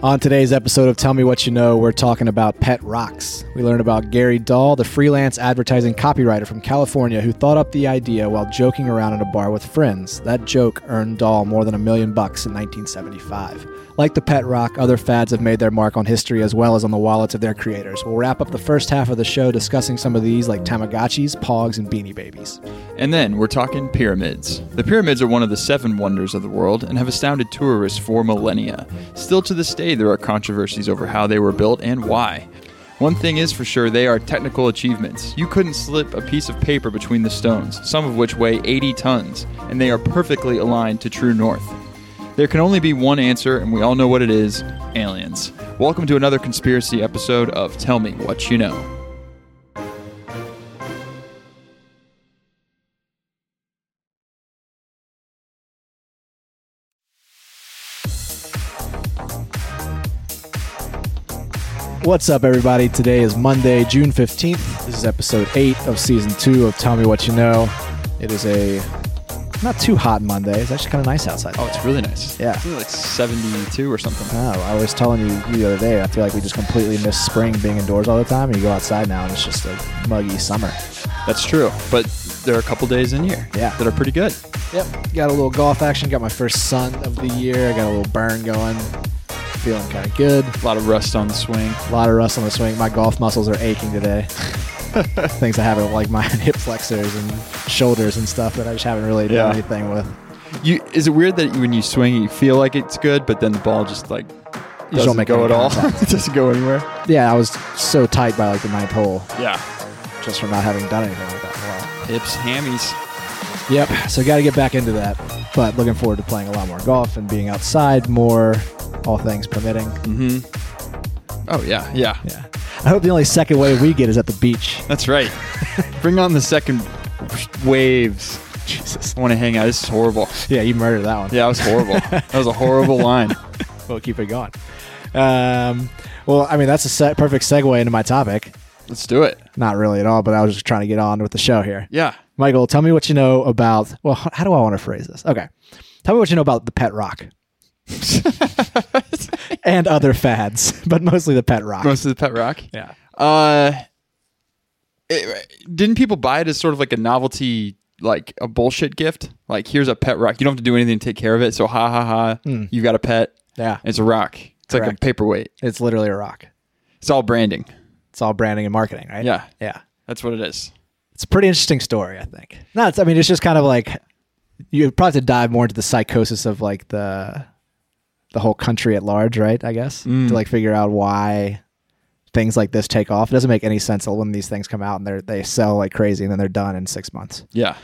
On today's episode of Tell Me What You Know, we're talking about pet rocks. We learn about Gary Dahl, the freelance advertising copywriter from California who thought up the idea while joking around in a bar with friends. That joke earned Dahl more than a million bucks in 1975. Like the pet rock, other fads have made their mark on history as well as on the wallets of their creators. We'll wrap up the first half of the show discussing some of these like Tamagotchis, Pogs, and Beanie Babies. And then we're talking pyramids. The pyramids are one of the seven wonders of the world and have astounded tourists for millennia. Still to this day, there are controversies over how they were built and why. One thing is for sure, they are technical achievements. You couldn't slip a piece of paper between the stones, some of which weigh 80 tons, and they are perfectly aligned to true north. There can only be one answer, and we all know what it is aliens. Welcome to another conspiracy episode of Tell Me What You Know. What's up, everybody? Today is Monday, June 15th. This is episode 8 of season 2 of Tell Me What You Know. It is a not too hot Monday. It's actually kind of nice outside. Oh, it's really nice. Yeah. It's like 72 or something. Oh, I was telling you the other day, I feel like we just completely miss spring being indoors all the time. And you go outside now and it's just a muggy summer. That's true, but there are a couple days in here Yeah. that are pretty good. Yep. Got a little golf action. Got my first sun of the year. I got a little burn going. Feeling kind of good. A lot of rust on the swing. A lot of rust on the swing. My golf muscles are aching today. Things I haven't, like my hip flexors and shoulders and stuff that I just haven't really done Yeah. anything with. You is it weird that when you swing you feel like it's good, but then the ball just like doesn't don't make go at all? it doesn't go anywhere. Yeah, I was so tight by like the ninth hole Yeah. just from not having done anything like that. Hips, hammies. Yep. So got to get back into that. But looking forward to playing a lot more golf and being outside more, all things permitting. Mm-hmm. Oh yeah, yeah. Yeah. I hope the only second wave we get is at the beach. That's right. Bring on the second waves. Jesus. I want to hang out. This is horrible. Yeah, you murdered that one. Yeah, that was horrible. that was a horrible line. We'll keep it going. Um, well, I mean, that's a se- perfect segue into my topic. Let's do it. Not really at all, but I was just trying to get on with the show here. Yeah. Michael, tell me what you know about. Well, how do I want to phrase this? Okay. Tell me what you know about the pet rock and other fads, but mostly the pet rock. Most of the pet rock. yeah. Uh, it- didn't people buy it as sort of like a novelty, like a bullshit gift? Like, here's a pet rock. You don't have to do anything to take care of it. So, ha ha ha. Hmm. You've got a pet. Yeah. It's a rock. It's like a paperweight. It's literally a rock. It's all branding. It's all branding and marketing, right? Yeah. Yeah. That's what it is. It's a pretty interesting story, I think. No, it's, I mean, it's just kind of like you probably have to dive more into the psychosis of like the the whole country at large, right? I guess Mm. to like figure out why things like this take off. It doesn't make any sense when these things come out and they they sell like crazy and then they're done in six months. Yeah.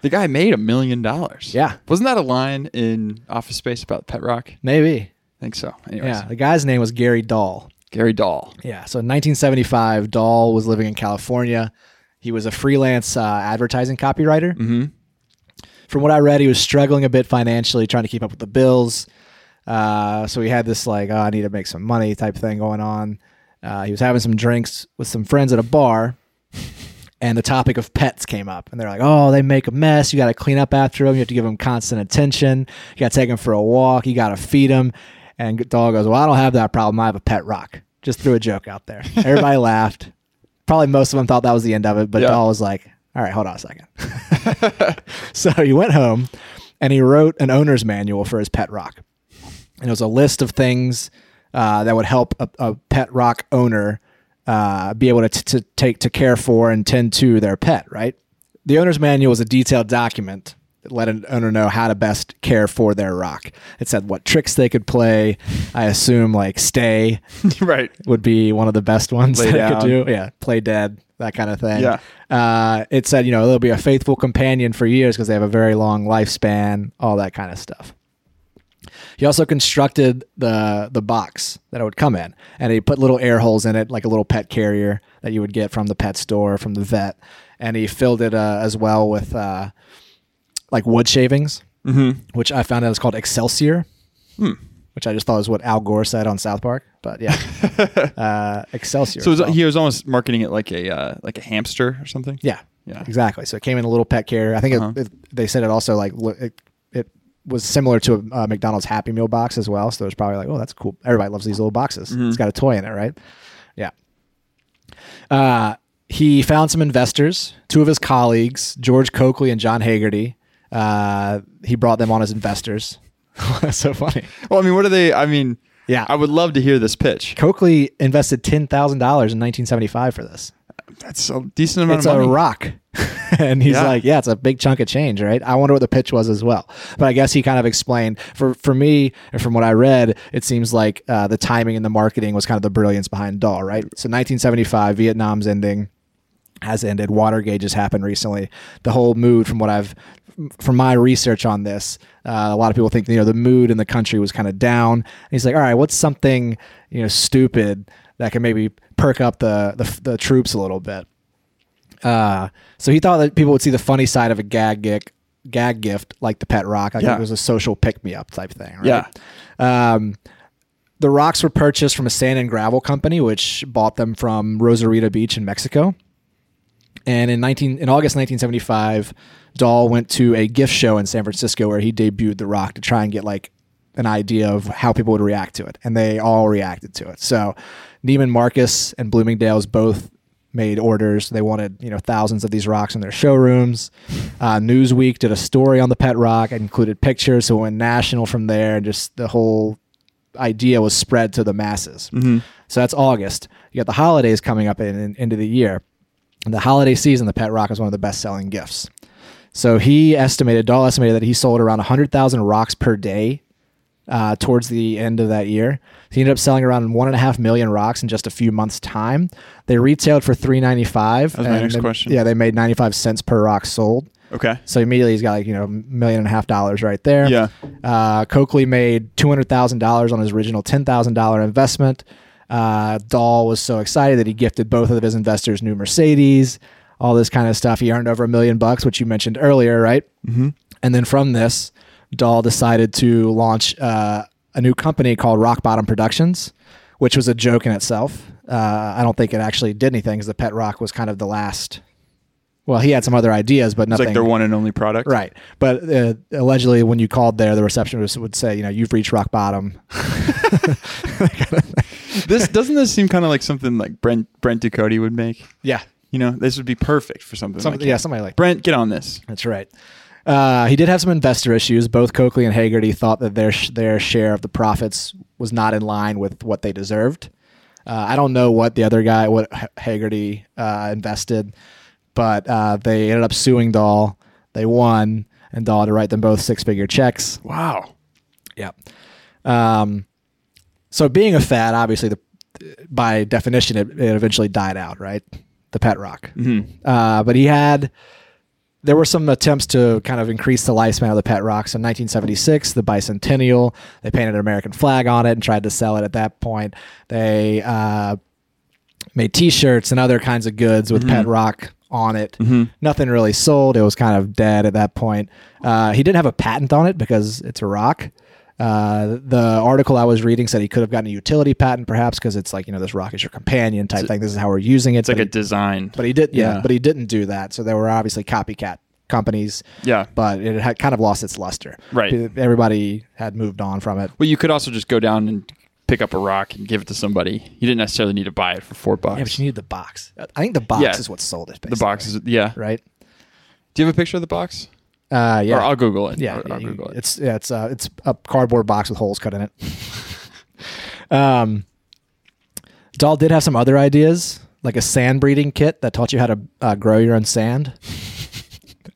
The guy made a million dollars. Yeah, Wasn't that a line in Office Space about Pet Rock? I maybe. think so. Anyways, Yeah, the guy's name was Gary Dahl. Gary Dahl. Yeah, so in 1975, Dahl was living in California. He was a freelance uh, advertising copywriter. Mm-hmm. from what I read, he was struggling a bit financially, trying to keep up with the bills. Uh, so he had this like, oh, I need to make some money type thing going on. Uh, he was having some drinks with some friends at a bar, and the topic of pets came up. And they're like, oh, they make a mess. You got to clean up after them. You have to give them constant attention. You got to take them for a walk. You got to feed them. And Dahl goes, well, I don't have that problem. I have a pet rock. Just threw a joke out there. Everybody laughed. Probably most of them thought that was the end of it, but Yeah. Dahl was like, all right, hold on a second. so he went home and he wrote an owner's manual for his pet rock. And it was a list of things uh, that would help a, a pet rock owner uh, be able to, t- to take to care for and tend to their pet, right? The owner's manual is a detailed document that let an owner know how to best care for their rock. It said what tricks they could play. I assume like stay right. would be one of the best ones that could do. Yeah, play dead, that kind of thing. Yeah. Uh, it said, you know, they'll be a faithful companion for years because they have a very long lifespan, all that kind of stuff. He also constructed the the box that it would come in, and he put little air holes in it, like a little pet carrier that you would get from the pet store, from the vet, and he filled it uh, as well with uh, like wood shavings, Mm-hmm. which I found out is called Excelsior, Hmm. which I just thought was what Al Gore said on South Park. But yeah, uh, Excelsior. So it is was, called. he was almost marketing it like a uh, like a hamster or something. yeah, Yeah. exactly. So it came in a little pet carrier. I think Uh-huh. it, it, they said it also like it was similar to a, uh McDonald's Happy Meal box as well. So it was probably like, oh, that's cool. Everybody loves these little boxes. It's got a toy in it, right? Yeah. Uh, he found some investors, two of his colleagues, George Coakley and John Hagerty. Uh, he brought them on as investors. That's so funny. Well, I mean, what are they? I mean, Yeah. I would love to hear this pitch. Coakley invested ten thousand dollars in 1975 for this. That's a decent amount It's of a rock, and he's Yeah. like, "Yeah, it's a big chunk of change, right?" I wonder what the pitch was as well. But I guess he kind of explained for for me, and from what I read, it seems like uh, the timing and the marketing was kind of the brilliance behind Dahl, right? So 1975, Vietnam's ending has ended. Watergate just happened recently. The whole mood, from what I've, from my research on this, uh, a lot of people think you know the mood in the country was kind of down. And he's like, all right, what's something you know stupid that can maybe perk up the the, the troops a little bit. Uh, so he thought that people would see the funny side of a gag gift, gag gift like the pet rock. Like Yeah. it was a social pick me up type thing. Right? Yeah. Um, the rocks were purchased from a sand and gravel company, which bought them from Rosarito Beach in Mexico. And in 19 in August 1975, Dahl went to a gift show in San Francisco where he debuted the rock to try and get like an idea of how people would react to it, and they all reacted to it. So Neiman Marcus and Bloomingdale's both made orders. They wanted you know thousands of these rocks in their showrooms. Uh, Newsweek did a story on the pet rock, and included pictures, so it went national from there, and just the whole idea was spread to the masses. So that's August. You got the holidays coming up in, in into the year. In the holiday season, the pet rock is one of the best selling gifts. So he estimated, Dahl estimated that he sold around 100,000 rocks per day uh, towards the end of that year. He ended up selling around one and a half million rocks in just a few months' time. They retailed for three ninety five. That was my next question. Yeah, they made ninety five cents per rock sold. Okay. So immediately he's got like you know a million and a half dollars right there. Yeah. Uh, Coakley made two hundred thousand dollars on his original ten thousand dollar investment. Uh, Dahl was so excited that he gifted both of his investors new Mercedes, all this kind of stuff. He earned over a million bucks, which you mentioned earlier, right? Mm-hmm. And then from this, Dahl decided to launch uh, a new company called Rock Bottom Productions, which was a joke in itself. Uh, I don't think it actually did anything because the Pet Rock was kind of the last. Well, he had some other ideas, but It's nothing. like their one and only product. Right. But uh, allegedly, when you called there, the receptionist would say, you know, you've reached rock bottom. This doesn't this seem kind of like something like Brent Brent Ducote would make? yeah. You know, this would be perfect for something. Some, like yeah, somebody like Brent, get on this. That's right. Uh, he did have some investor issues. Both Coakley and Hagerty thought that their sh- their share of the profits was not in line with what they deserved. Uh, I don't know what the other guy, what H- Hagerty uh, invested, but uh, they ended up suing Dahl. They won, and Dahl had to write them both six figure checks. Wow. Yeah. Um, so being a fad, obviously, the by definition, it, it eventually died out, right? The pet rock. Uh, but he had. There were some attempts to kind of increase the lifespan of the pet rocks. In 1976, the bicentennial, they painted an American flag on it and tried to sell it. At that point, they uh, made T-shirts and other kinds of goods with pet rock on it. Nothing really sold. It was kind of dead at that point. Uh, he didn't have a patent on it because it's a rock. Uh, the article I was reading said he could have gotten a utility patent, perhaps because it's like you know this rock is your companion type thing. This is how we're using it. It's like a he, design. but he did, yeah, Yeah. but he didn't do that. So there were obviously copycat companies. Yeah. but it had kind of lost its luster. Right. Everybody had moved on from it. well, you could also just go down and pick up a rock and give it to somebody. You didn't necessarily need to buy it for four bucks. Yeah, but you needed the box. I think the box Yeah. is what sold it. the box is yeah. right. Do you have a picture of the box? Uh, yeah. Or I'll Google it. Yeah, Or I'll Google it. it's yeah, it's uh, it's a cardboard box with holes cut in it. um, Dahl did have some other ideas, like a sand breeding kit that taught you how to uh, grow your own sand,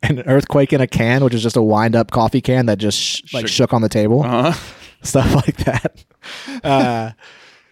and an earthquake in a can, which is just a wind up coffee can that just sh- like Shook. shook on the table, Uh-huh. stuff like that. Uh,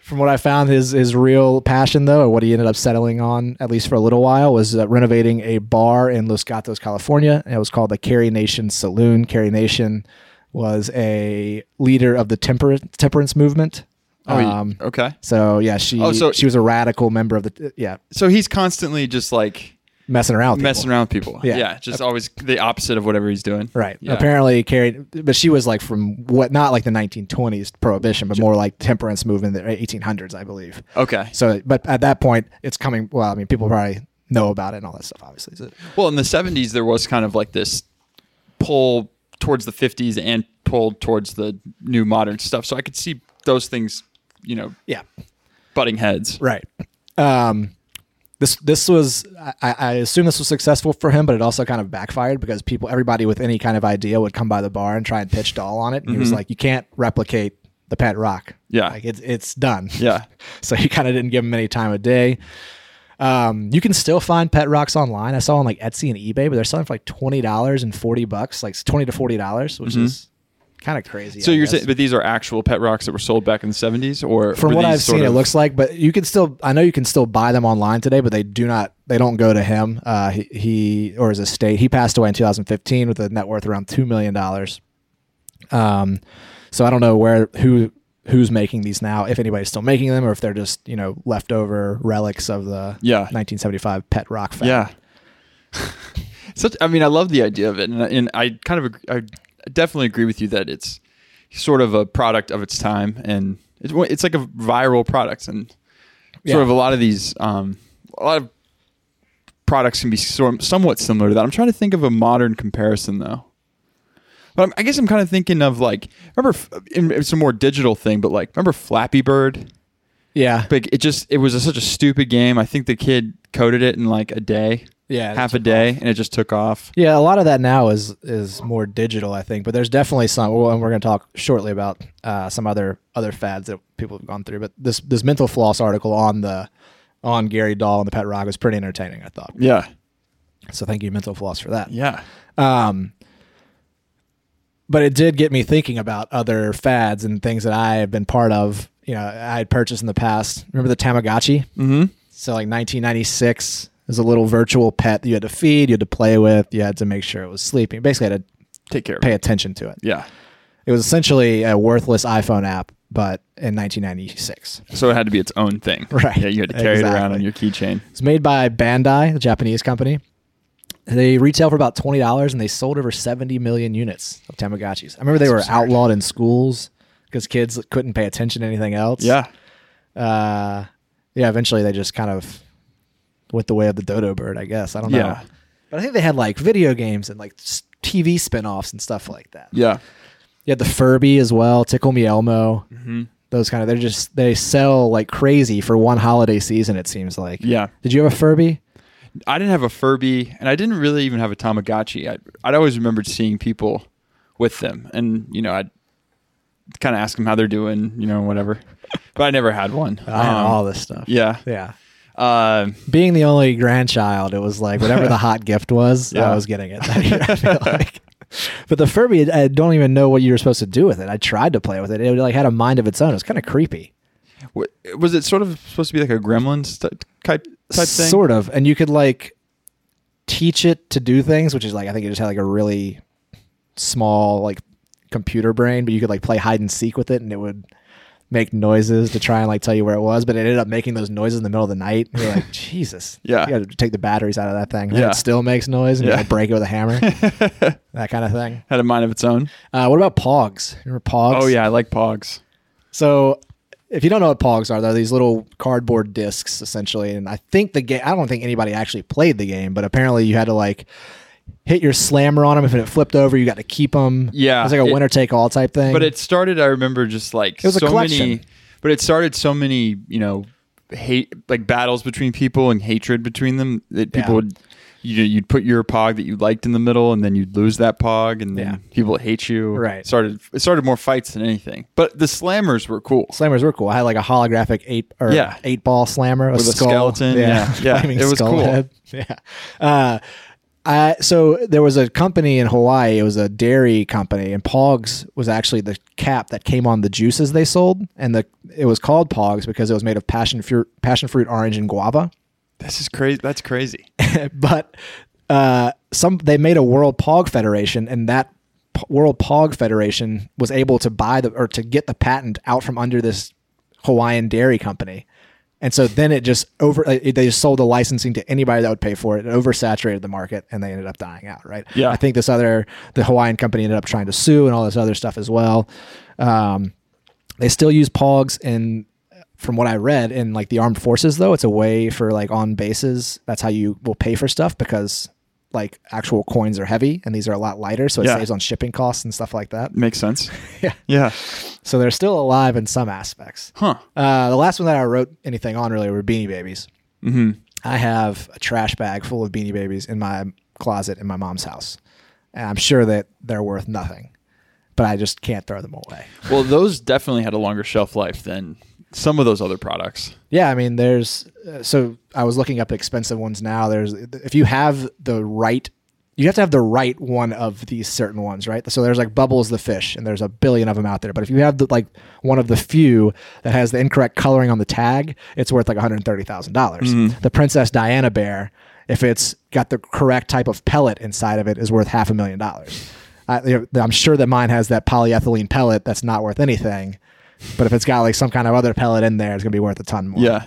from what I found, his his real passion though, or what he ended up settling on, at least for a little while, was uh, renovating a bar in Los Gatos, California. And it was called the Carrie Nation Saloon. Carrie Nation was a leader of the temper- temperance movement. Oh, Um, okay. so yeah, she Oh, so- she was a radical member of the yeah So he's constantly just like messing around with messing people. around with people. Yeah. Yeah. Just always the opposite of whatever he's doing. Right. Yeah. Apparently carried, but she was like from what not like the 1920s prohibition, but more like temperance movement the 1800s, I believe. Okay. So, but at that point, it's coming. Well, I mean, people probably know about it and all that stuff, obviously. So- Well, in the 70s, there was kind of like this pull towards the 50s and pulled towards the new modern stuff. So I could see those things, you know, Yeah. butting heads. Right. Um, this this was I, I assume this was successful for him, but it also kind of backfired because people everybody with any kind of idea would come by the bar and try and pitch Dahl on it. And he was like, "You can't replicate the pet rock. Yeah. like it's it's done. Yeah. so he kind of didn't give him any time of day. Um, you can still find pet rocks online. I saw on like Etsy and eBay, but they're selling for like twenty dollars and forty bucks, like twenty to forty dollars, which is kind of crazy. So I you're guess. saying, but these are actual pet rocks that were sold back in the 70s, or from what I've seen, it looks like. But you can still, I know you can still buy them online today, but they do not, they don't go to him. Uh, he, he or his estate. He passed away in 2015 with a net worth around two million dollars. Um, so I don't know where who who's making these now, if anybody's still making them, or if they're just you know leftover relics of the Yeah. 1975 pet rock. Fad. Yeah. Such. I mean, I love the idea of it, and, and I kind of, I definitely agree with you that it's sort of a product of its time, and it's it's like a viral product, and Yeah. sort of a lot of these, um, a lot of products can be sort somewhat similar to that. I'm trying to think of a modern comparison though. But I'm, I guess I'm kind of thinking of like remember it's a more digital thing, but like remember Flappy Bird? yeah, But it just it was a, such a stupid game. I think the kid coded it in like a day, yeah, half a day, and it just took off. Yeah, a lot of that now is is more digital, I think. But there's definitely some, well, and we're going to talk shortly about uh, some other other fads that people have gone through. But this this mental floss article on the on Gary Dahl and the Pet Rock was pretty entertaining, I thought. Yeah, So thank you, Mental Floss, for that. yeah, Um, but it did get me thinking about other fads and things that I have been part of. You know, I had purchased in the past. Remember the Tamagotchi? mm-hmm. So like 1996 is a little virtual pet that you had to feed, you had to play with, you had to make sure it was sleeping. Basically, had to Take care of pay attention to it. Yeah, It was essentially a worthless iPhone app, but in 1996. so it had to be its own thing. Right. Yeah, you had to carry it around on your keychain. It's made by Bandai, the Japanese company. They retail for about twenty dollars, and they sold over seventy million units of Tamagotchis. I remember they were outlawed in schools because kids couldn't pay attention to anything else. Yeah, uh, yeah. Eventually, they just kind of went the way of the dodo bird, I guess. I don't know. Yeah. But I think they had like video games and like TV spin-offs and stuff like that. yeah. You had the Furby as well, Tickle Me Elmo. Mm-hmm. Those kind of they're just they sell like crazy for one holiday season. It seems like. Yeah. Did you have a Furby? I didn't have a Furby, and I didn't really even have a Tamagotchi. I, I'd always remembered seeing people with them, and you know, I'd kind of ask them how they're doing, you know, whatever. But I never had one. I had Um, all this stuff. Yeah. Yeah. Uh, Being the only grandchild, it was like whatever the hot gift was, Yeah. I was getting it that year. I feel like. But the Furby, I don't even know what you were supposed to do with it. I tried to play with it. It like had a mind of its own. It was kind of creepy. was it sort of supposed to be like a Gremlins ty- type type thing? Sort of. And you could like teach it to do things, which is like I think it just had like a really small like computer brain, but you could like play hide and seek with it and it would make noises to try and like tell you where it was, but it ended up making those noises in the middle of the night. And you're like, Jesus. Yeah. You got to take the batteries out of that thing. Yeah. It still makes noise and Yeah. you gotta break it with a hammer. that kind of thing. Had a mind of its own. Uh, what about Pogs? Remember Pogs? Oh yeah, I like Pogs. So, if you don't know what Pogs are, they're these little cardboard discs essentially. And I think the game, I don't think anybody actually played the game, but apparently you had to like hit your slammer on them. If it flipped over, you got to keep them. Yeah, It was like a it- winner take all type thing. But it started. I remember just like It was a so collection. many. But it started so many, you know, hate like battles between people and hatred between them that people Yeah. would. You, you'd put your pog that you liked in the middle, and then you'd lose that pog, and then Yeah. people hate you. Right. It started it started more fights than anything. But the slammers were cool. Slammers were cool. I had like a holographic eight or Yeah. eight ball slammer With a skeleton, yeah. Yeah, Flaming it was cool. head. Yeah. Uh, I, so there was a company in Hawaii. It was a dairy company, and Pogs was actually the cap that came on the juices they sold, and the it was called Pogs because it was made of passion fruit, passion fruit, orange, and guava. This is crazy. That's crazy. but uh, some they made a World Pog Federation, and that P- World Pog Federation was able to buy the or to get the patent out from under this Hawaiian dairy company. And so then it just over uh, they just sold the licensing to anybody that would pay for it. It oversaturated the market, and they ended up dying out. Right? Yeah. I think this other the Hawaiian company ended up trying to sue and all this other stuff as well. Um, they still use Pogs in from what I read in like the armed forces though, it's a way for like on bases. That's how you will pay for stuff because like actual coins are heavy, and these are a lot lighter, so it Yeah. saves on shipping costs and stuff like that. Makes sense. Yeah. Yeah. So they're still alive in some aspects. Huh. Uh, the last one that I wrote anything on really were Beanie Babies. Mm-hmm. I have a trash bag full of Beanie Babies in my closet in my mom's house, and I'm sure that they're worth nothing, but I just can't throw them away. Well, those definitely had a longer shelf life than some of those other products. Yeah, I mean, there's uh, so I was looking up expensive ones now. There's if you have the right, you have to have the right one of these certain ones, right? So there's like Bubbles the fish, and there's a billion of them out there. But if you have the like one of the few that has the incorrect coloring on the tag, it's worth like one hundred thirty thousand dollars. The Princess Diana bear, if it's got the correct type of pellet inside of it, is worth half a million dollars. I, I'm sure that mine has that polyethylene pellet that's not worth anything. But if it's got like some kind of other pellet in there, it's gonna be worth a ton more. Yeah.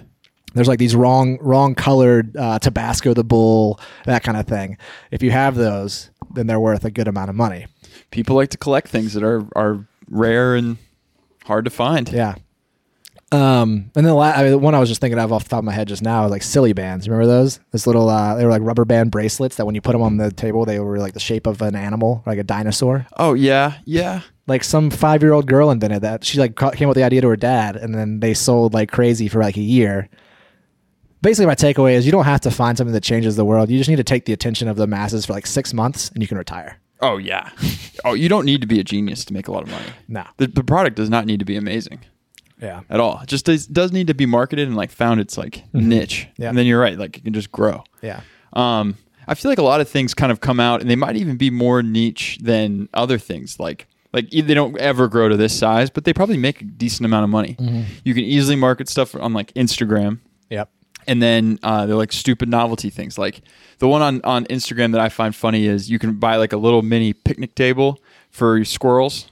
There's like these wrong wrong colored uh, Tabasco the Bull, that kind of thing. If you have those, then they're worth a good amount of money. People like to collect things that are are rare and hard to find. Yeah. Um, and then the, la- I mean, the one I was just thinking of off the top of my head just now is like Silly Bandz. Remember those? This little, uh, they were like rubber band bracelets that when you put them on the table, they were like the shape of an animal, like a dinosaur. Oh yeah, yeah. Like some five year old girl invented that. She like came up with the idea to her dad, and then they sold like crazy for like a year. Basically, my takeaway is you don't have to find something that changes the world. You just need to take the attention of the masses for like six months, and you can retire. Oh yeah. oh, you don't need to be a genius to make a lot of money. No. The, the product does not need to be amazing Yeah. at all. It just does, does need to be marketed and like found its like niche. Mm-hmm. Yeah. And then you're right, like it can just grow. Yeah. Um, I feel like a lot of things kind of come out, and they might even be more niche than other things. Like, like they don't ever grow to this size, but they probably make a decent amount of money. Mm-hmm. You can easily market stuff on like Instagram, Yep. and then uh, they're like stupid novelty things. Like the one on on Instagram that I find funny is you can buy like a little mini picnic table for your squirrels.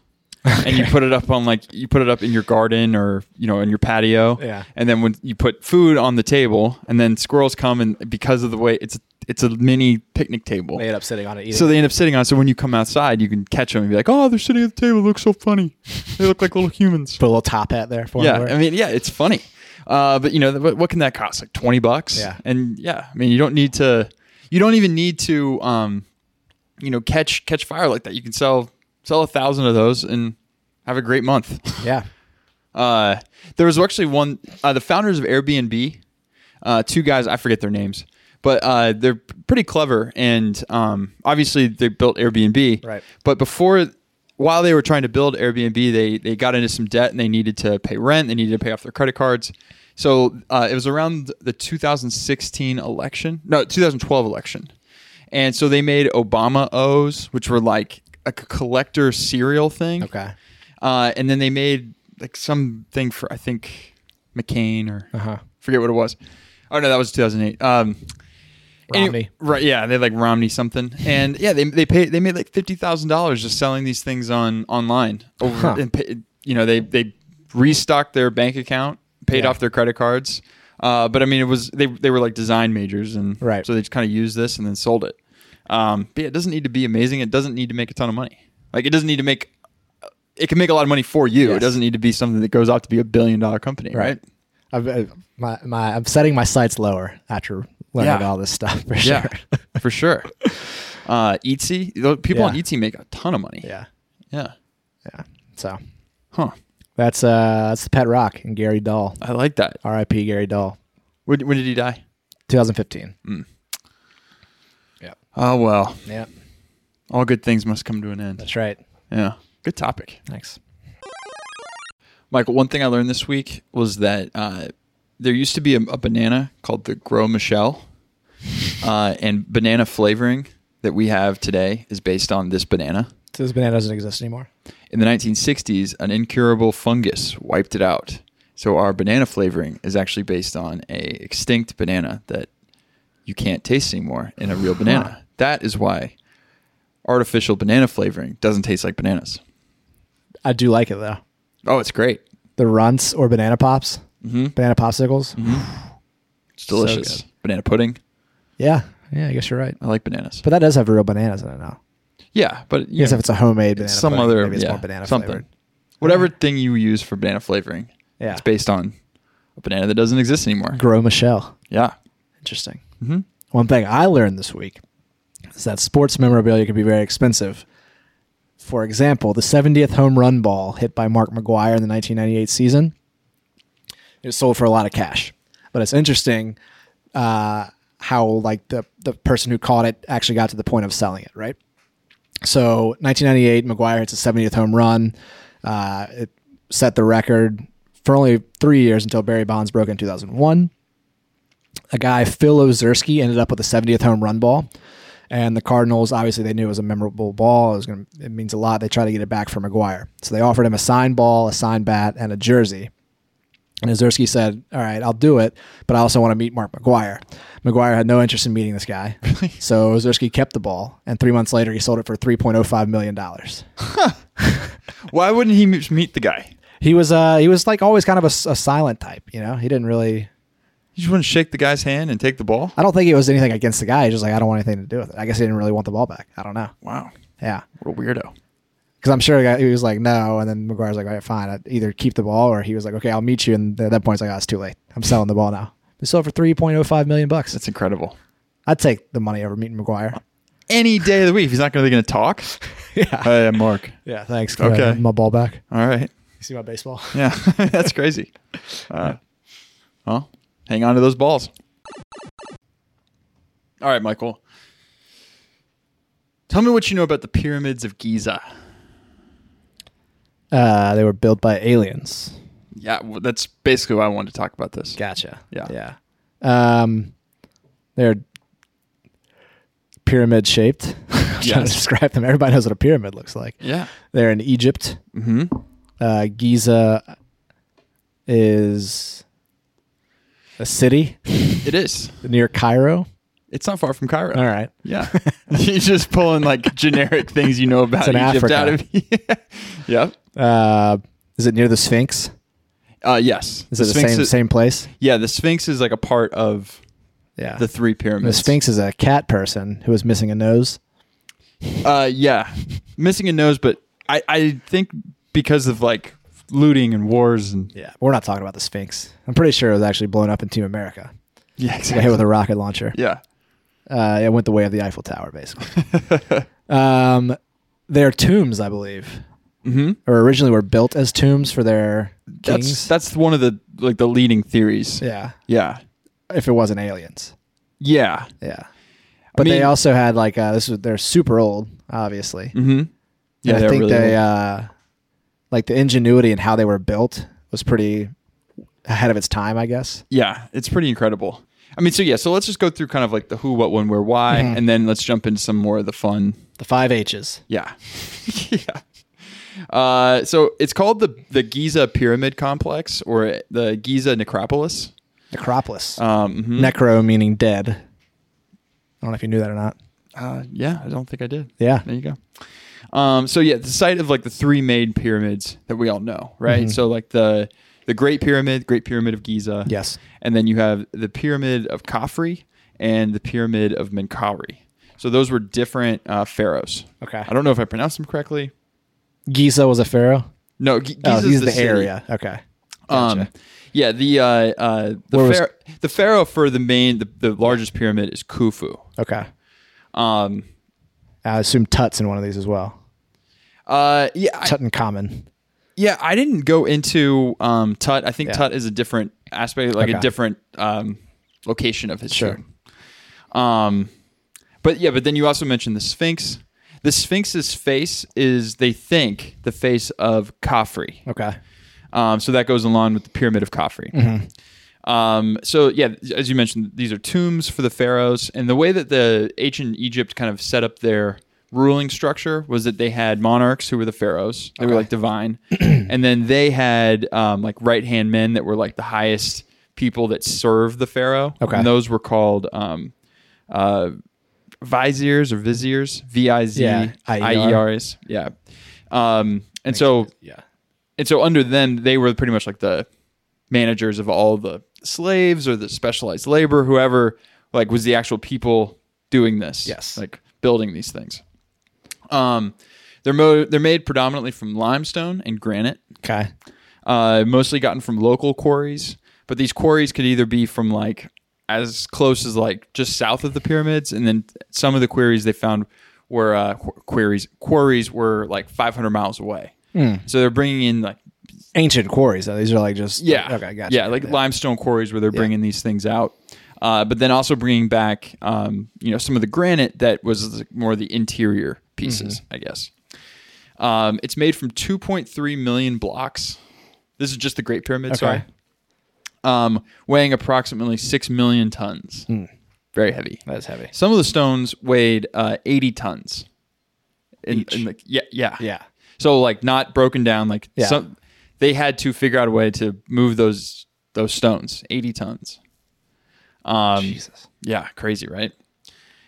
And you put it up on like you put it up in your garden or you know in your patio Yeah. and then when you put food on the table and then squirrels come and because of the way it's it's a mini picnic table They end up sitting on it. Eating. so they end up sitting on it so when you come outside you can catch them and be like oh they're sitting at the table it looks so funny they look like little humans put a little top hat there for yeah them. i mean yeah it's funny uh, but you know what, what can that cost like 20 bucks Yeah. and yeah i mean you don't need to you don't even need to um you know catch catch fire like that you can sell sell a thousand of those and have a great month yeah. uh, there was actually one, uh, the founders of Airbnb, uh, two guys, I forget their names, but uh, they're pretty clever. And um, obviously, they built Airbnb. Right. But before, while they were trying to build Airbnb, they, they got into some debt and they needed to pay rent, they needed to pay off their credit cards. So uh, it was around the 2016 election, no, 2012 election. And so they made Obama O's, which were like a collector cereal thing. Okay. Uh, and then they made like something for I think McCain or Uh huh. forget what it was. Oh no, that was 2008. Um, Romney. right? Yeah, they like Romney something, and yeah, they they paid they made like fifty thousand dollars just selling these things on online over Huh. and pay, you know they they restocked their bank account, paid Yeah. off their credit cards. Uh, but I mean, it was they they were like design majors, and Right. so they just kind of used this and then sold it. Um, but yeah, it doesn't need to be amazing. It doesn't need to make a ton of money. Like it doesn't need to make. It can make a lot of money for you. It doesn't need to be something that goes out to be a billion dollar company, right? I've, uh, my, my, I'm setting my sights lower after learning Yeah. all this stuff for Yeah, sure. for sure. Uh, Etsy, people on Yeah. Etsy make a ton of money. yeah. Yeah. Yeah. So Huh. that's uh that's the pet rock and Gary Dahl. I like that. R.I.P. Gary Dahl. When, when did he die? 2015. Yeah. Oh well, Yeah. all good things must come to an end. That's right. Yeah. Good topic, Thanks. Michael. One thing I learned this week was that uh, there used to be a, a banana called the Gros Michel, uh, and banana flavoring that we have today is based on this banana. So this banana doesn't exist anymore. In the 1960s, an incurable fungus wiped it out. So our banana flavoring is actually based on a extinct banana that you can't taste anymore in a real banana. That is why artificial banana flavoring doesn't taste like bananas. I do like it though. Oh, it's great. The runts or banana pops, Mm-hmm. banana popsicles. It's delicious. Banana pudding. Yeah. Yeah. I guess you're right. I like bananas. But that does have real bananas in it now. yeah, but I guess know, if it's a homemade banana, some pudding, other maybe it's yeah, more banana something. flavored. Whatever thing you use for banana flavoring, Yeah. it's based on a banana that doesn't exist anymore. Gros Michel. Yeah. Interesting. Mm-hmm. One thing I learned this week is that sports memorabilia can be very expensive. For example, the 70th home run ball hit by Mark McGwire in the 1998 season, it was sold for a lot of cash. But it's interesting uh, how like the the person who caught it actually got to the point of selling it, right? So 1998, McGwire hits a 70th home run. Uh, it set the record for only three years until Barry Bonds broke in 2001. A guy, Phil Ozersky, ended up with a 70th home run ball. And the Cardinals, obviously, they knew it was a memorable ball. It was to, it means a lot. They tried to get it back for McGwire. So they offered him a signed ball, a signed bat, and a jersey. And Ozersky said, All right, I'll do it, but I also want to meet Mark McGwire. McGwire had no interest in meeting this guy. So Ozersky kept the ball, and three months later, he sold it for $3.05 million. Why wouldn't he meet the guy? He was uh he was like always kind of a silent type, you know. He didn't really. You just want to shake the guy's hand and take the ball? I don't think it was anything against the guy. He's just like I don't want anything to do with it. I guess he didn't really want the ball back. I don't know. Wow. Yeah, What a weirdo. because I'm sure he was like no, and then McGwire's like all right, fine. I'd either keep the ball or he was like okay, I'll meet you. And at that point, it's like oh, it's too late. I'm selling the ball now. We sold for three point oh five million bucks. That's incredible. I'd take the money over meeting McGwire. Any day of the week, he's not going to talk. yeah, Hey, I'm Mark. yeah. Thanks. Okay. Uh, my ball back. All right. You see my baseball? Yeah, that's crazy. Uh, well, hang on to those balls. All right, Michael. Tell me what you know about the pyramids of Giza. Uh, they were built by aliens. Yeah, well, that's basically why I wanted to talk about this. Gotcha. Yeah. Yeah. Um, they're pyramid shaped. trying to describe them. Everybody knows what a pyramid looks like. Yeah. They're in Egypt. hmm Uh, Giza is a city It is. near Cairo. It's not far from Cairo. All right. Yeah. You're just pulling like generic things you know about It's in Egypt Africa. out of Yep. Uh, is it near the Sphinx? Uh, yes. Is it the same is, same place? Yeah, the Sphinx is like a part of Yeah. the three pyramids. the pyramids. Sphinx is a cat person who is missing a nose. Uh, yeah, missing a nose, but I, I think because of like looting and wars and Yeah. We're not talking about the Sphinx. I'm pretty sure it was actually blown up in Team America. yeah, Got hit with a rocket launcher. yeah, Uh, it went the way of the Eiffel Tower, basically. um, they're tombs, I believe, mm-hmm. or originally were built as tombs for their That's kings. that's one of the like the leading theories. yeah, Yeah, if it wasn't aliens. yeah. Yeah, but mean- they also had like uh, this was they're super old, obviously. Mm-hmm. Yeah, I think really they uh, like the ingenuity and how they were built was pretty ahead of its time, I guess. yeah, it's pretty incredible. I mean, so yeah, so let's just go through kind of like the who, what, when, where, why, Mhm. and then let's jump into some more of the fun. The five H's. Yeah, yeah. Uh, so it's called the the Giza Pyramid Complex or the Giza Necropolis. Necropolis. Um, mhm. Necro meaning dead. I don't know if you knew that or not. Uh, yeah, I don't think I did. Yeah. There you go. Um, so yeah, the site of like the three main pyramids that we all know, right? Mhm. So like the the Great Pyramid, Great Pyramid of Giza, Yes. and then you have the Pyramid of Khafre and the Pyramid of Menkaure. So those were different uh, pharaohs. Okay. I don't know if I pronounced them correctly. Giza was a pharaoh. No, G- Oh, Giza's he's the, the, area. Okay. Um, yeah, the uh, uh, the, Where was- pharaoh, the pharaoh for the main, the, the largest pyramid is Khufu. Okay. Um, I assume Tut's in one of these as well. uh, yeah, I, Tutankhamun. Yeah, I didn't go into um, Tut. I think Yeah. Tut is a different aspect, like a different um, location of his Sure. tomb. Um, but yeah, but then you also mentioned the Sphinx. The Sphinx's face is, they think, the face of Khafre. Okay. Um, so that goes along with the Pyramid of Khafre. Mm-hmm. Um, so yeah, as you mentioned, these are tombs for the pharaohs, and the way that the ancient Egypt kind of set up their ruling structure was that they had monarchs who were the pharaohs; they were like divine, and then they had um, like right hand men that were like the highest people that served the pharaoh. Okay. and those were called um, uh, viziers or viziers, v i z i e r s. Yeah, I E R S. Yeah, um, and so Yeah. and so under them they were pretty much like the managers of all the slaves or the specialized labor whoever like was the actual people doing this Yes. like building these things um they're mo- they're made predominantly from limestone and granite Okay. uh mostly gotten from local quarries but these quarries could either be from like as close as like just south of the pyramids, and then some of the quarries they found were uh, qu- quarries quarries were like 500 miles away. So they're bringing in like Ancient quarries. though. These are like just yeah, Okay, gotcha. Yeah, like limestone quarries where they're bringing these things out. Uh, but then also bringing back, um, you know, some of the granite that was more the interior pieces, Mm-hmm. I guess. Um, it's made from 2.3 million blocks. This is just the Great Pyramid, Okay. sorry. Um, weighing approximately six million tons. Hmm. Very heavy. that's heavy. Some of the stones weighed uh, 80 tons. In, Each. in like, yeah, yeah, Yeah. So like not broken down. Like Yeah. some, they had to figure out a way to move those those stones, 80 tons. Um, Jesus. yeah, crazy, right?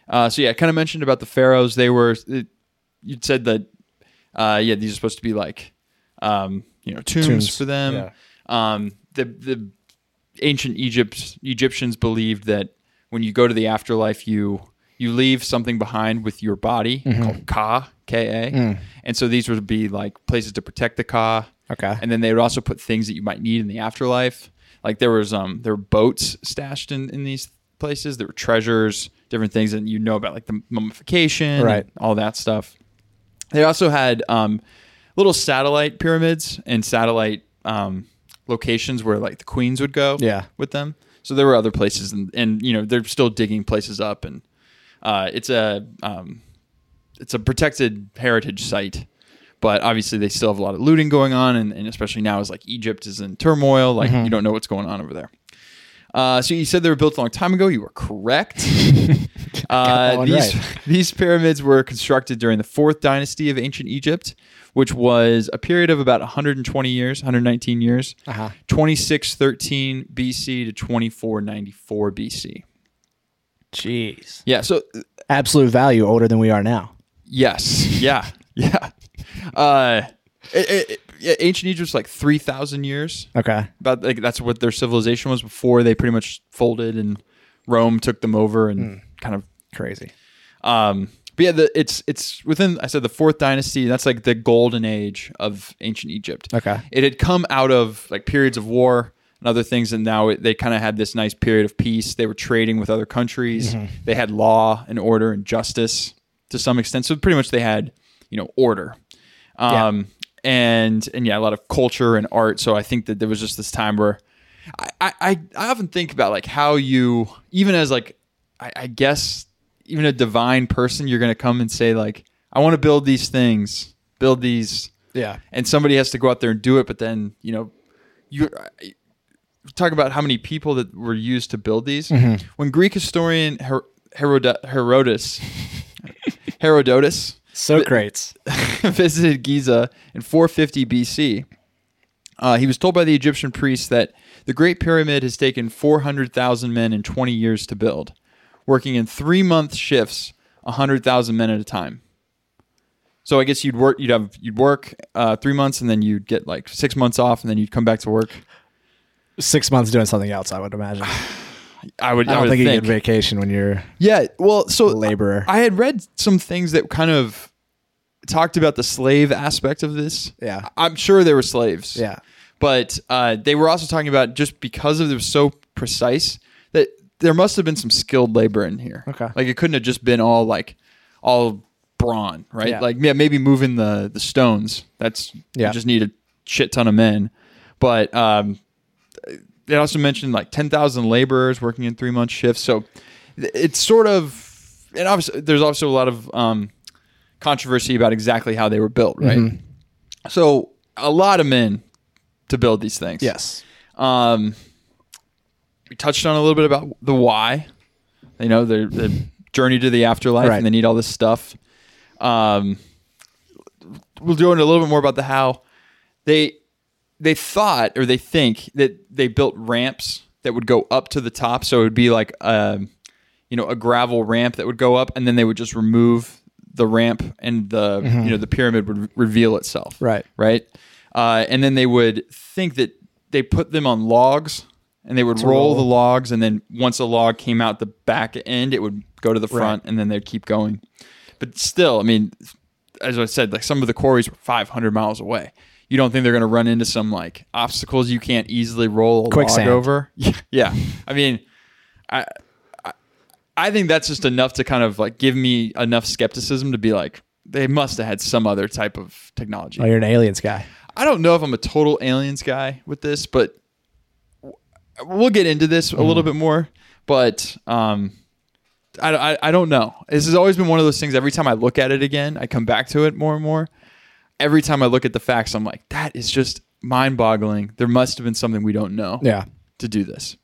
Uh, so yeah, I kind of mentioned about the pharaohs. They were it, you'd said that uh, yeah, these are supposed to be like um, you know tombs, Tombs, for them. yeah. Um, the the ancient Egypt Egyptians believed that when you go to the afterlife, you you leave something behind with your body Mm-hmm. called ka k a, Mm. and so these would be like places to protect the ka. Okay. And then they would also put things that you might need in the afterlife. Like there was um there were boats stashed in, in these places. There were treasures, different things that you know about like the mummification, Right. all that stuff. They also had um little satellite pyramids and satellite um locations where like the queens would go Yeah. with them. So there were other places and, and you know, they're still digging places up and uh it's a um it's a protected heritage site but obviously they still have a lot of looting going on and, and especially now as like egypt is in turmoil like Mm-hmm. you don't know what's going on over there uh, so you said they were built a long time ago you were correct uh, these, right. these pyramids were constructed during the fourth dynasty of ancient egypt which was a period of about 120 years 119 years Uh-huh. 2613 bc to 2494 bc Jeez. yeah so Absolute value older than we are now. Yes. Yeah. Yeah. Uh, it, it, it- ancient Egypt's like three thousand years. Okay. About like that's what their civilization was before they pretty much folded and Rome took them over and kind of. Crazy. Um, but yeah, the, it's it's within I said the fourth dynasty. That's like the golden age of ancient Egypt. Okay. It had come out of like periods of war and other things, and now it, they kind of had this nice period of peace. They were trading with other countries. They had law and order and justice to some extent. So pretty much they had you know order. Um, and and yeah, a lot of culture and art. So I think that there was just this time where I I, I often think about like how you even as like I, I guess even a divine person, you're going to come and say like I want to build these things, build these Yeah. and somebody has to go out there and do it. But then you know, you talk about how many people that were used to build these. When Greek historian Her- Herod- Herodotus Herodotus Socrates. visited Giza in 450 BC, uh, he was told by the Egyptian priests that the Great Pyramid has taken 400,000 men in 20 years to build, working in three month shifts, 100,000 men at a time. So I guess you'd work, you'd have, you'd work uh, three months, and then you'd get like six months off, and then you'd come back to work. Six months doing something else, I would imagine. I would, I don't would think, you get vacation when you're Yeah, well, so a laborer. I had read some things that kind of talked about the slave aspect of this. Yeah. I'm sure there were slaves. yeah. But uh, they were also talking about just because of it was so precise that there must have been some skilled labor in here. Okay. Like it couldn't have just been all like all brawn, right? Yeah. Like yeah, maybe moving the the stones. That's Yeah. you just need a shit ton of men. But um, they also mentioned like ten thousand laborers working in three month shifts. So it's sort of and obviously there's also a lot of um, controversy about exactly how they were built, right? Mm-hmm. So a lot of men to build these things. Yes. Um, we touched on a little bit about the why. You know, the the journey to the afterlife, Right. and they need all this stuff. Um, we'll go into a little bit more about the how. They they thought or they think that they built ramps that would go up to the top, so it would be like a you know a gravel ramp that would go up, and then they would just remove the ramp, and the you know the pyramid would re- reveal itself Right. right? Uh, and then they would think that they put them on logs and they would roll, roll. the logs. And then once a log came out the back end, it would go to the front and then they'd keep going. But still, I mean, as I said, like some of the quarries were 500 miles away. You don't think they're going to run into some like obstacles you can't easily roll a Quicksand. log over? Yeah. yeah. I mean, I, I think that's just enough to kind of like give me enough skepticism to be like they must have had some other type of technology. Oh, you're an aliens guy. I don't know if I'm a total aliens guy with this, but we'll get into this a little bit more. But um, I, I, I don't know. This has always been one of those things. Every time I look at it again, I come back to it more and more. Every time I look at the facts, I'm like, that is just mind boggling. There must have been something we don't know Yeah. to do this.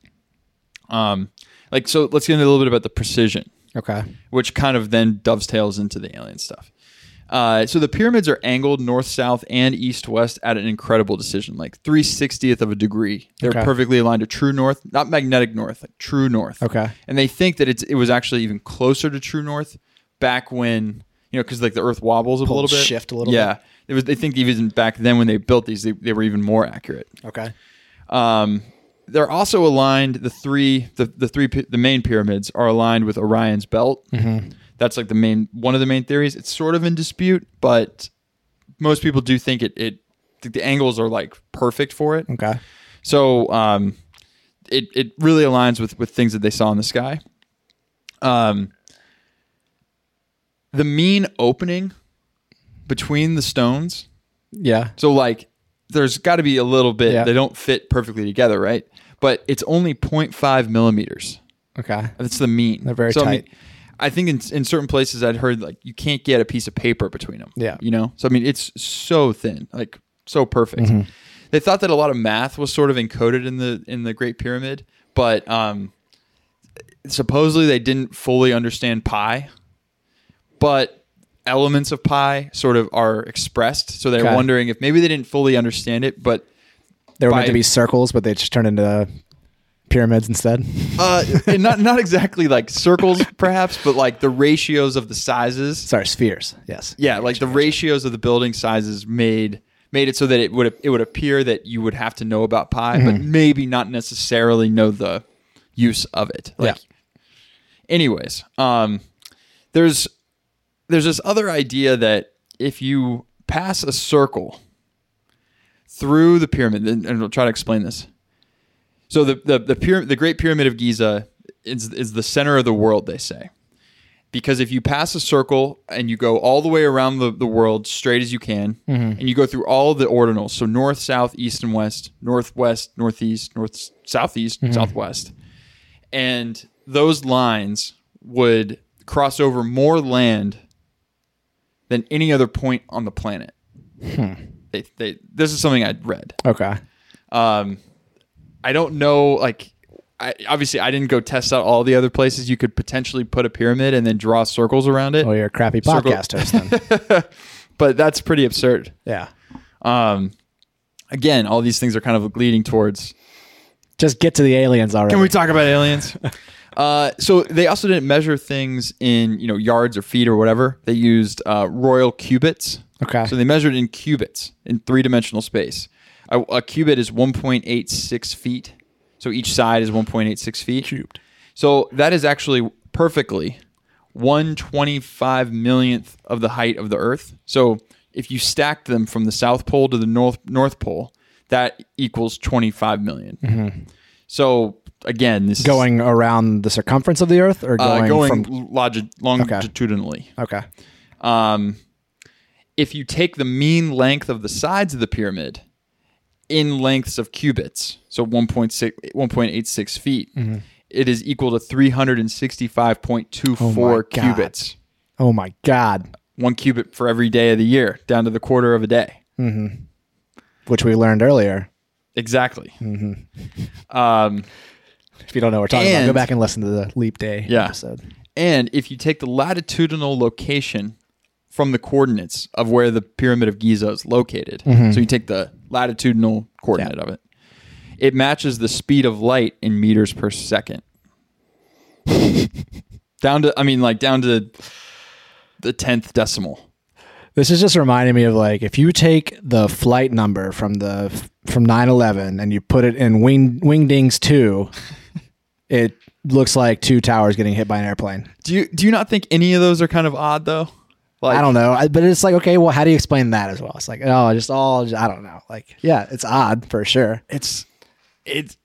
Um, like so, let's get into a little bit about the precision Okay. which kind of then dovetails into the alien stuff. Uh, so the pyramids are angled north, south, and east, west at an incredible decision, like three sixtieth of a degree. They're Okay. perfectly aligned to true north, not magnetic north, like true north. Okay. And they think that it's it was actually even closer to true north back when you know because like the Earth wobbles a little bit, shift a little Yeah, it was. They think even back then when they built these, they, they were even more accurate. Okay. Um, they're also aligned. The three, the, the three, the main pyramids are aligned with Orion's belt. That's like the main one of the main theories. It's sort of in dispute, but most people do think it. It think the angles are like perfect for it. Okay. So um, it it really aligns with with things that they saw in the sky. Um, the mean opening between the stones Yeah. so like there's got to be a little bit Yeah. they don't fit perfectly together, right? But it's only 0.5 millimeters. Okay. That's the mean. They're very so, I, mean, tight. I think in, in certain places I'd heard like you can't get a piece of paper between them. Yeah. You know? So I mean it's so thin, like so perfect. Mm-hmm. They thought that a lot of math was sort of encoded in the in the Great Pyramid, but um supposedly they didn't fully understand pi. But elements of pi sort of are expressed. So they're Okay. wondering if maybe they didn't fully understand it, but They were By- meant to be circles, but they just turned into pyramids instead. uh, and not not exactly like circles, perhaps, but like the ratios of the sizes. Sorry, spheres. Yes. Yeah, like the ratios of the building sizes made made it so that it would it would appear that you would have to know about pi, but maybe not necessarily know the use of it. Like, anyways, um, there's there's this other idea that if you pass a circle through the pyramid, and I'll try to explain this. So the the the, pyramid, the Great Pyramid of Giza is is the center of the world. They say because if you pass a circle and you go all the way around the, the world straight as you can, mm-hmm. and you go through all of the ordinals, so north, south, east, and west, northwest, northeast, north, southeast, mm-hmm. southwest, and those lines would cross over more land than any other point on the planet. Hmm. They, they, this is something I'd read. Okay. Um, I don't know. Like, I, obviously, I didn't go test out all the other places you could potentially put a pyramid and then draw circles around it. Oh, you're a crappy Circle- podcast host then. But that's pretty absurd. yeah. Um, again, all these things are kind of leading towards. Just get to the aliens already. Can we talk about aliens? uh, so they also didn't measure things in you know yards or feet or whatever. They used uh, royal cubits. Okay. So they measured in cubits in three dimensional space. A, a cubit is 1.86 feet. So each side is 1.86 feet. Cubed. So that is actually perfectly 125 millionth of the height of the Earth. So if you stack them from the South Pole to the North North Pole, that equals 25 million. So again, this is, going around the circumference of the Earth or uh, going, going from? logi- longitudinally. Okay. Um, if you take the mean length of the sides of the pyramid in lengths of cubits, so 1.6, 1.86 feet, Mm-hmm. it is equal to 365.24 Oh cubits. Oh my God. One cubit for every day of the year, down to the quarter of a day. Which we learned earlier. Exactly. Mm-hmm. Um, If you don't know what we're talking about, go back and listen to the Leap Day Yeah. episode. and if you take the latitudinal location from the coordinates of where the pyramid of Giza is located, Mm-hmm. so you take the latitudinal coordinate of it, it matches the speed of light in meters per second. down to, I mean, like down to the tenth decimal. This is just reminding me of like if you take the flight number from the from 9/11 and you put it in Wing Wingdings 2, it looks like two towers getting hit by an airplane. Do you do you not think any of those are kind of odd though? Like I don't know, I, but it's like okay, well, how do you explain that as well? It's like oh, just all I don't know. Like yeah, it's odd for sure. it's it's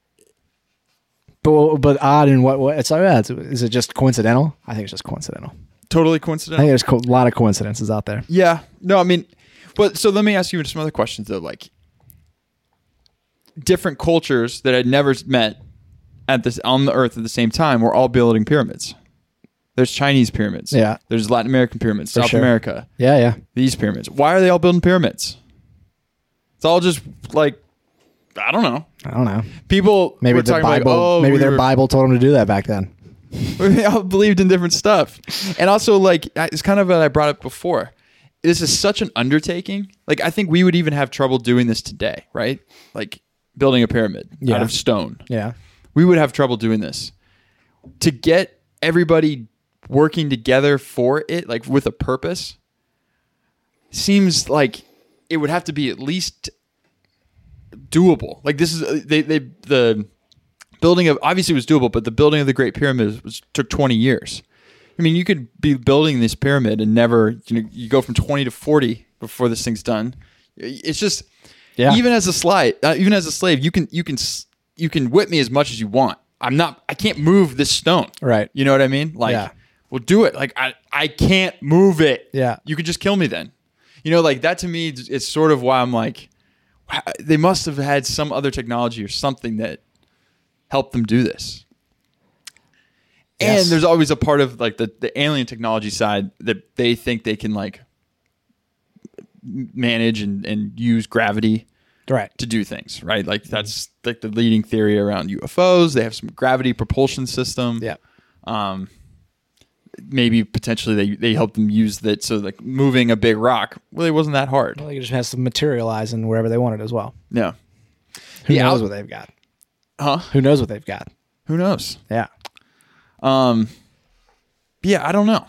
But but odd in what what? It's like yeah, it's, is it just coincidental? I think it's just coincidental. Totally coincidental. I think there's co- a lot of coincidences out there. Yeah. No, I mean, but so let me ask you some other questions though. Like, different cultures that I'd never met at this on the Earth at the same time were all building pyramids. There's Chinese pyramids. Yeah. There's Latin American pyramids. South sure. America. Yeah, yeah. These pyramids. Why are they all building pyramids? It's all just like I don't know. I don't know. People Maybe were the talking Bible. like, oh, maybe we their were- Bible told them to do that back then. we all believed in different stuff. And also, like, I- it's kind of what I brought up before. This is such an undertaking. Like, I think we would even have trouble doing this today, right? Like, building a pyramid out Yeah. of stone. Yeah. We would have trouble doing this. To get everybody working together for it, like with a purpose, seems like it would have to be at least doable. Like, this is, they, they, the, building of obviously it was doable, but the building of the Great Pyramid was, took 20 years. I mean, you could be building this pyramid and never, you know, you go from 20 to 40 before this thing's done. It's just, Yeah. Even as a slave, uh, even as a slave, you can you can s- you can whip me as much as you want. I'm not. I can't move this stone. Right. You know what I mean? Like, Yeah. well, do it. Like, I I can't move it. Yeah. You could just kill me then. You know, like that to me, it's sort of why I'm like, they must have had some other technology or something that helped them do this. Yes. And there's always a part of like the, the alien technology side that they think they can like manage and, and use gravity Right. to do things, right? Like that's like the leading theory around UFOs. They have some gravity propulsion system. Yeah. Um, maybe potentially they they help them use that. So like moving a big rock really wasn't that hard. Well, they just has to materialize in wherever they want it as well. Yeah. Who Yeah, knows I'll- what they've got? Huh? Who knows what they've got? Who knows? Yeah. Um, yeah, I don't know.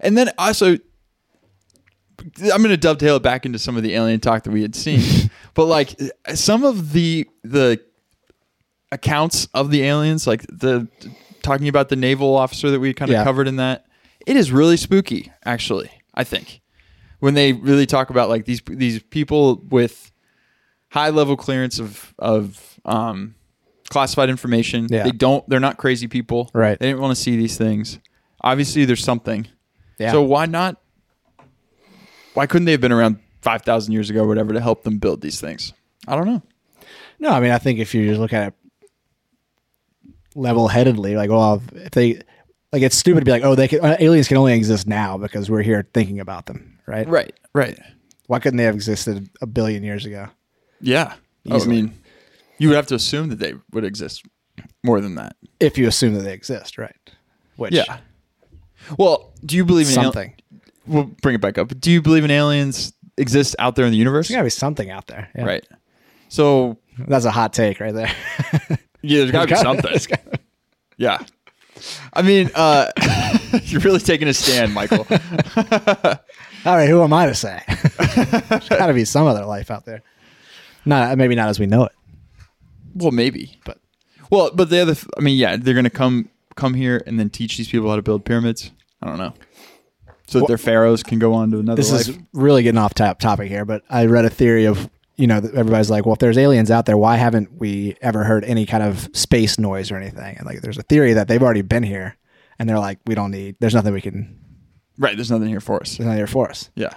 And then also, I'm going to dovetail it back into some of the alien talk that we had seen, but like some of the the accounts of the aliens, like the talking about the naval officer that we kind of Yeah. covered in that, it is really spooky. Actually, I think when they really talk about like these these people with high level clearance of of um, classified information, Yeah. they don't they're not crazy people, Right. They didn't want to see these things. Obviously, there's something. Yeah. So why not? Why couldn't they have been around five thousand years ago, or whatever, to help them build these things? I don't know. No, I mean, I think if you just look at it level headedly, like, well, if they, like, it's stupid to be like, oh, they can, uh, aliens can only exist now because we're here thinking about them, right? Right. Right. Why couldn't they have existed a billion years ago? Yeah. Oh, I mean, you would have to assume that they would exist more than that. If you assume that they exist, right? Which, Yeah. Well, do you believe in something. We'll bring it back up. Do you believe in aliens exist out there in the universe? There's got to be something out there. Yeah. Right. So That's a hot take right there. yeah, there's got to be something. gotta- Yeah. I mean, uh, you're really taking a stand, Michael. All right, who am I to say? There's got to be some other life out there. Not maybe not as we know it, well, maybe. but Well, but the other, th- I mean, yeah, they're gonna come come here and then teach these people how to build pyramids. I don't know, so that their pharaohs can go on to another this life. is really getting off top topic here. But I read a theory of you know everybody's like, well, if there's aliens out there, why haven't we ever heard any kind of space noise or anything? And like, there's a theory that they've already been here, and they're like, we don't need. There's nothing we can. right. There's nothing here for us. There's nothing here for us. Yeah.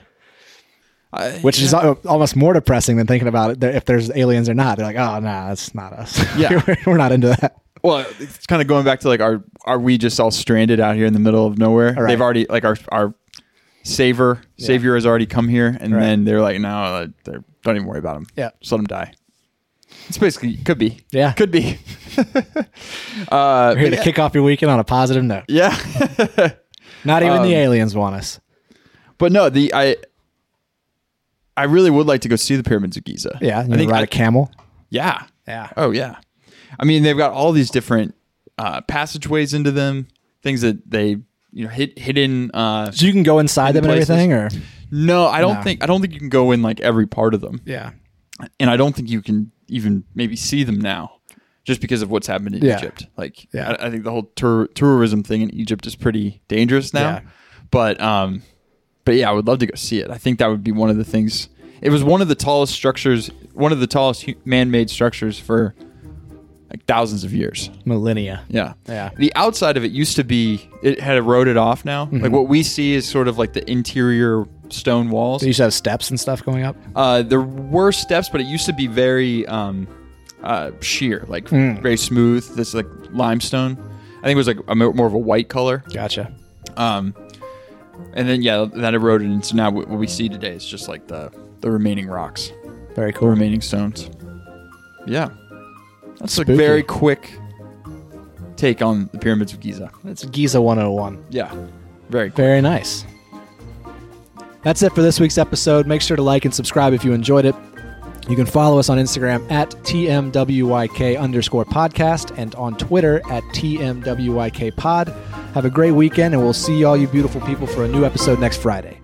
I, Which is al- almost more depressing than thinking about it. If there's aliens or not, they're like, oh no, that's not us. Yeah. we're, we're not into that. well, it's kind of going back to like, are are we just all stranded out here in the middle of nowhere? Right. They've already like our our savior savior has already come here, and Right. then they're like, no, they're, don't even worry about him. Yeah. just let him die. It's basically could be. Yeah. could be. uh, We're here to yeah. kick off your weekend on a positive note. yeah. Not even Um, the aliens want us. But no, the I I really would like to go see the pyramids of Giza. Yeah, I think ride I- a camel. yeah. Yeah. Oh yeah. I mean, they've got all these different uh, passageways into them, things that they you know hid, hidden. Uh, So you can go inside them and everything, or no, I don't No. think I don't think you can go in like every part of them, yeah, and I don't think you can even maybe see them now. Just because of what's happened in Yeah. Egypt, like Yeah. I, I think the whole tour, tourism thing in Egypt is pretty dangerous now. Yeah. But um, but yeah, I would love to go see it. I think that would be one of the things. It was one of the tallest structures, one of the tallest man-made structures for like thousands of years. Millennia. Yeah. Yeah. The outside of it used to be it had eroded off now. Mm-hmm. Like what we see is sort of like the interior stone walls. They used to have steps and stuff going up. Uh, there were steps, but it used to be very um, uh, sheer, like Mm. very smooth. This like limestone. I think it was like a, more of a white color. Gotcha. Um, and then yeah, that eroded, and so now what what we see today is just like the the remaining rocks, Very cool. remaining stones. Yeah, that's Spooky. a very quick take on the pyramids of Giza. That's Giza 101. Yeah, very quick. Very nice. That's it for this week's episode. Make sure to like and subscribe if you enjoyed it. You can follow us on Instagram at TMWYK underscore podcast and on Twitter at TMWYK pod. Have a great weekend, and we'll see all you beautiful people for a new episode next Friday.